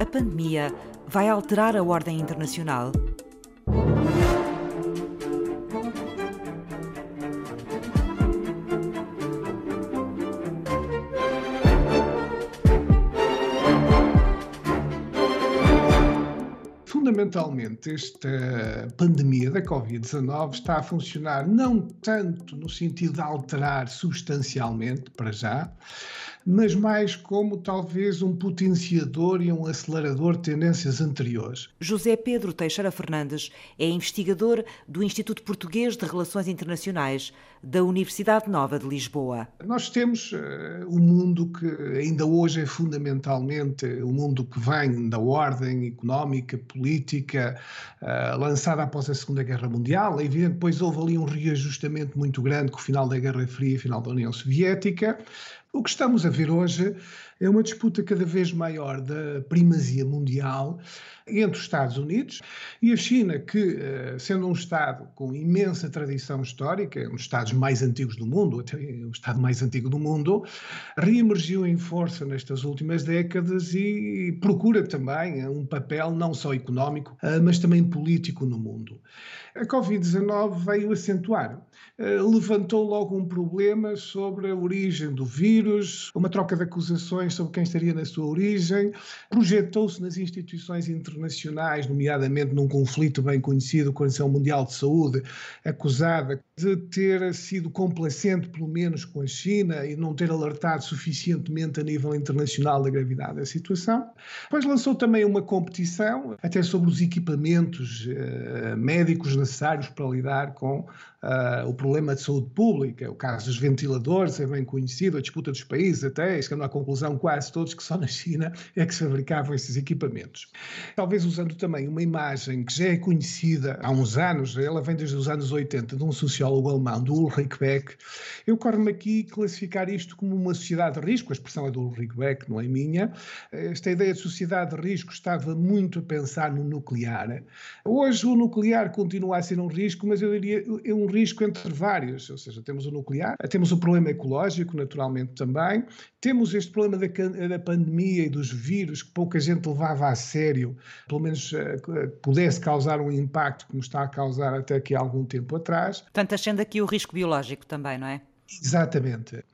A pandemia vai alterar a ordem internacional? fundamentalmente, esta pandemia da Covid-19 está a funcionar não tanto no sentido de alterar substancialmente, para já, mas mais como talvez um potenciador e um acelerador de tendências anteriores. José Pedro Teixeira Fernandes é investigador do Instituto Português de Relações Internacionais da Universidade Nova de Lisboa. Nós temos uh, um mundo que ainda hoje é fundamentalmente o um mundo que vem da ordem económica, política, uh, lançada após a Segunda Guerra Mundial. É evidente, depois houve ali um reajustamento muito grande com o final da Guerra Fria e final da União Soviética. O que estamos a ver hoje é uma disputa cada vez maior da primazia mundial entre os Estados Unidos e a China, que, eh, sendo um Estado com imensa tradição histórica, um dos Estados mais antigos do mundo, até o Estado mais antigo do mundo, reemergiu em força nestas últimas décadas e procura também um papel não só económico, eh, mas também político no mundo. A Covid-19 veio acentuar, eh, levantou logo um problema sobre a origem do vírus, uma troca de acusações sobre quem estaria na sua origem, projetou-se nas instituições internacionais nomeadamente num conflito bem conhecido com a Organização Mundial de Saúde, acusada de ter sido complacente, pelo menos, com a China e não ter alertado suficientemente a nível internacional da gravidade da situação. Depois lançou também uma competição, até sobre os equipamentos uh, médicos necessários para lidar com uh, o problema de saúde pública. O caso dos ventiladores é bem conhecido, a disputa dos países, até chegando à conclusão quase todos que só na China é que se fabricavam esses equipamentos. Talvez usando também uma imagem que já é conhecida há uns anos, ela vem desde os anos 80, de um sociólogo alemão, do Ulrich Beck. Eu corro-me aqui classificar isto como uma sociedade de risco, a expressão é do Ulrich Beck, não é minha. Esta ideia de sociedade de risco estava muito a pensar no nuclear. Hoje o nuclear continua a ser um risco, mas eu diria é um risco entre vários, ou seja, temos o nuclear, temos o problema ecológico, naturalmente também, temos este problema da, da pandemia e dos vírus que pouca gente levava a sério, pelo menos uh, pudesse causar um impacto como está a causar até aqui há algum tempo atrás. Portanto, ascende aqui o risco biológico também, não é? Exatamente.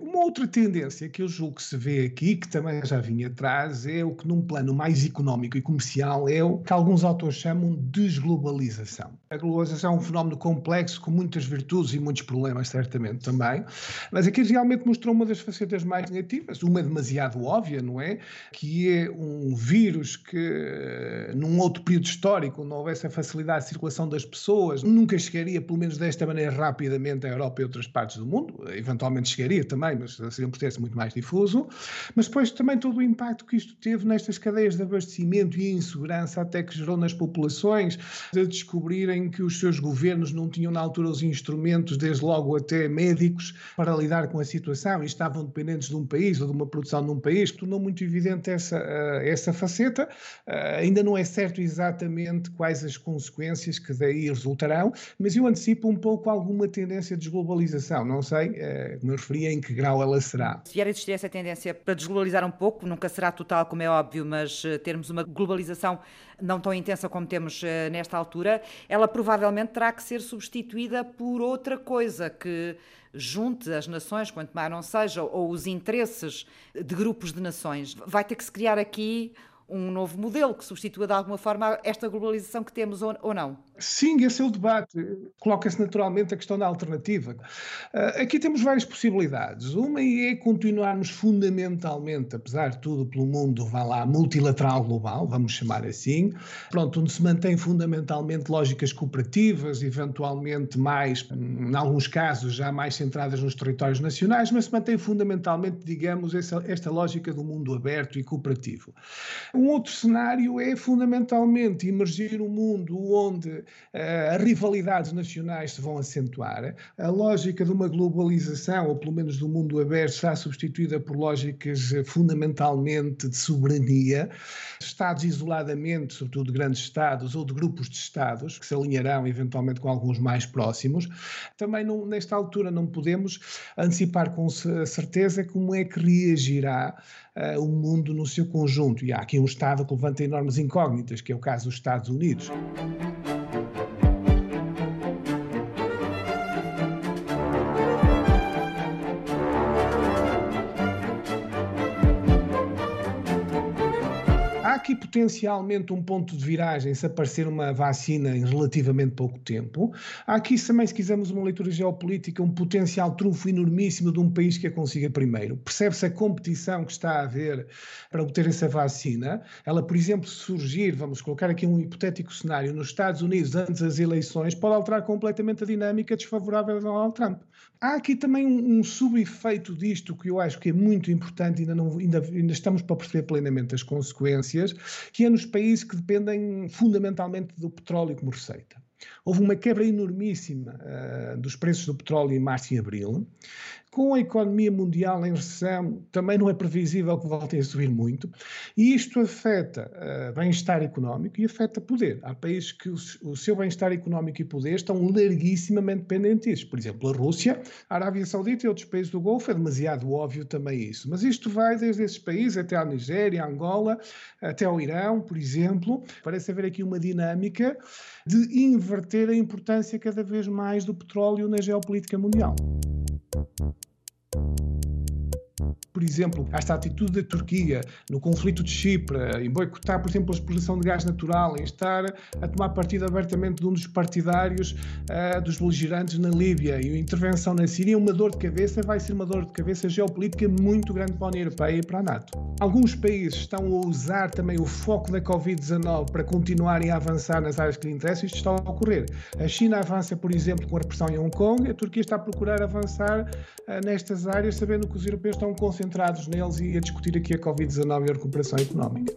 Uma outra tendência que eu julgo que se vê aqui, que também já vinha atrás, é o que num plano mais económico e comercial é o que alguns autores chamam de desglobalização. A globalização é um fenómeno complexo com muitas virtudes e muitos problemas, certamente também, mas aqui realmente mostrou uma das facetas mais negativas, uma demasiado óbvia, não é? Que é um vírus que, num outro período histórico, não houvesse a facilidade de circulação das pessoas, nunca chegaria, pelo menos desta maneira, rapidamente à Europa e outras partes do mundo, eventualmente chegaria também também, mas seria um processo muito mais difuso. Mas depois também todo o impacto que isto teve nestas cadeias de abastecimento e insegurança até que gerou nas populações, de descobrirem que os seus governos não tinham na altura os instrumentos, desde logo até médicos, para lidar com a situação e estavam dependentes de um país ou de uma produção de um país, tornou muito evidente essa, uh, essa faceta. Uh, ainda não é certo exatamente quais as consequências que daí resultarão, mas eu antecipo um pouco alguma tendência de desglobalização. Não sei, uh, como eu referi, em que grau ela será. Se vier a existir essa tendência para desglobalizar um pouco, nunca será total, como é óbvio, mas eh, termos uma globalização não tão intensa como temos eh, nesta altura, ela provavelmente terá que ser substituída por outra coisa que junte as nações, quanto mais não seja, ou os interesses de grupos de nações. Vai ter que se criar aqui um novo modelo que substitua de alguma forma esta globalização que temos ou não? Sim, esse é o debate. Coloca-se naturalmente a questão da alternativa. Uh, aqui temos várias possibilidades. Uma é continuarmos fundamentalmente, apesar de tudo, pelo mundo, vá lá, multilateral global, vamos chamar assim, pronto, onde se mantém fundamentalmente lógicas cooperativas, eventualmente mais, em alguns casos, já mais centradas nos territórios nacionais, mas se mantém fundamentalmente, digamos, essa, esta lógica do mundo aberto e cooperativo. Um outro cenário é fundamentalmente emergir um mundo onde uh, rivalidades nacionais se vão acentuar, a lógica de uma globalização, ou pelo menos do mundo aberto, será substituída por lógicas uh, fundamentalmente de soberania, Estados isoladamente, sobretudo grandes Estados ou de grupos de Estados, que se alinharão eventualmente com alguns mais próximos. Também não, nesta altura não podemos antecipar com certeza como é que reagirá uh, o mundo no seu conjunto. E há aqui um Estado que levanta enormes incógnitas, que é o caso dos Estados Unidos. Aqui potencialmente um ponto de viragem se aparecer uma vacina em relativamente pouco tempo. Há aqui também, se quisermos uma leitura geopolítica, um potencial trunfo enormíssimo de um país que a consiga primeiro. Percebe-se a competição que está a haver para obter essa vacina. Ela, por exemplo, surgir, vamos colocar aqui um hipotético cenário, nos Estados Unidos antes das eleições, pode alterar completamente a dinâmica desfavorável a Donald Trump. Há aqui também um, um subefeito disto que eu acho que é muito importante, ainda, não, ainda, ainda estamos para perceber plenamente as consequências, que é nos países que dependem fundamentalmente do petróleo como receita. Houve uma quebra enormíssima uh, dos preços do petróleo em março e abril. Com a economia mundial em recessão, também não é previsível que voltem a subir muito. E isto afeta uh, bem-estar económico e afeta poder. Há países que o, o seu bem-estar económico e poder estão larguissimamente dependentes. Por exemplo, a Rússia, a Arábia Saudita e outros países do Golfo. É demasiado óbvio também isso. Mas isto vai desde esses países até a Nigéria, Angola, até ao Irão, por exemplo. Parece haver aqui uma dinâmica de inverter a importância cada vez mais do petróleo na geopolítica mundial Thank you. Por exemplo, esta atitude da Turquia no conflito de Chipre, em boicotar, por exemplo, a exploração de gás natural, em estar a tomar partido abertamente de um dos partidários uh, dos beligerantes na Líbia e a intervenção na Síria, uma dor de cabeça, vai ser uma dor de cabeça geopolítica muito grande para a União Europeia e para a NATO. Alguns países estão a usar também o foco da Covid-19 para continuarem a avançar nas áreas que lhe interessam, isto está a ocorrer. A China avança, por exemplo, com a repressão em Hong Kong, a Turquia está a procurar avançar uh, nestas áreas, sabendo que os europeus estão concentrados neles e a discutir aqui a Covid-19 e a recuperação económica.